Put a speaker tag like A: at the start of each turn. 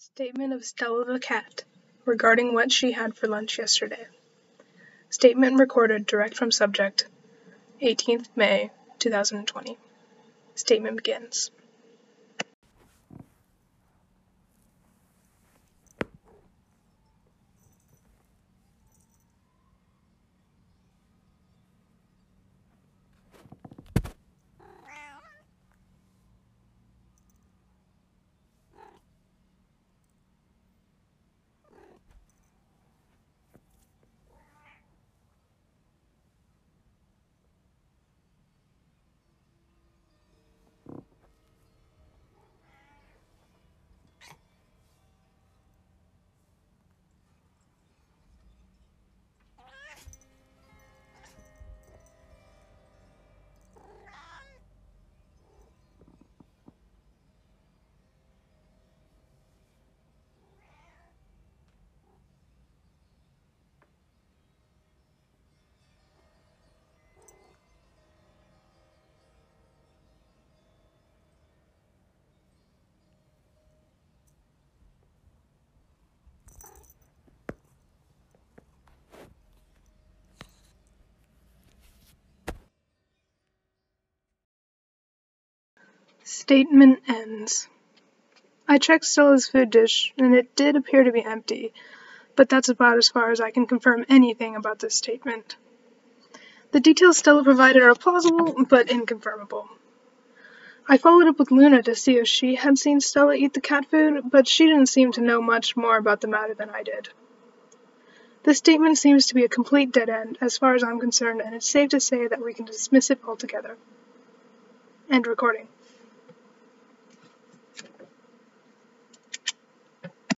A: Statement of Stella the cat regarding what she had for lunch yesterday. Statement recorded direct from subject, 18th May 2020. Statement begins. Statement ends. I checked Stella's food dish, and it did appear to be empty, but that's about as far as I can confirm anything about this statement. The details Stella provided are plausible, but inconfirmable. I followed up with Luna to see if she had seen Stella eat the cat food, but she didn't seem to know much more about the matter than I did. This statement seems to be a complete dead end, as far as I'm concerned, and it's safe to say that we can dismiss it altogether. End recording.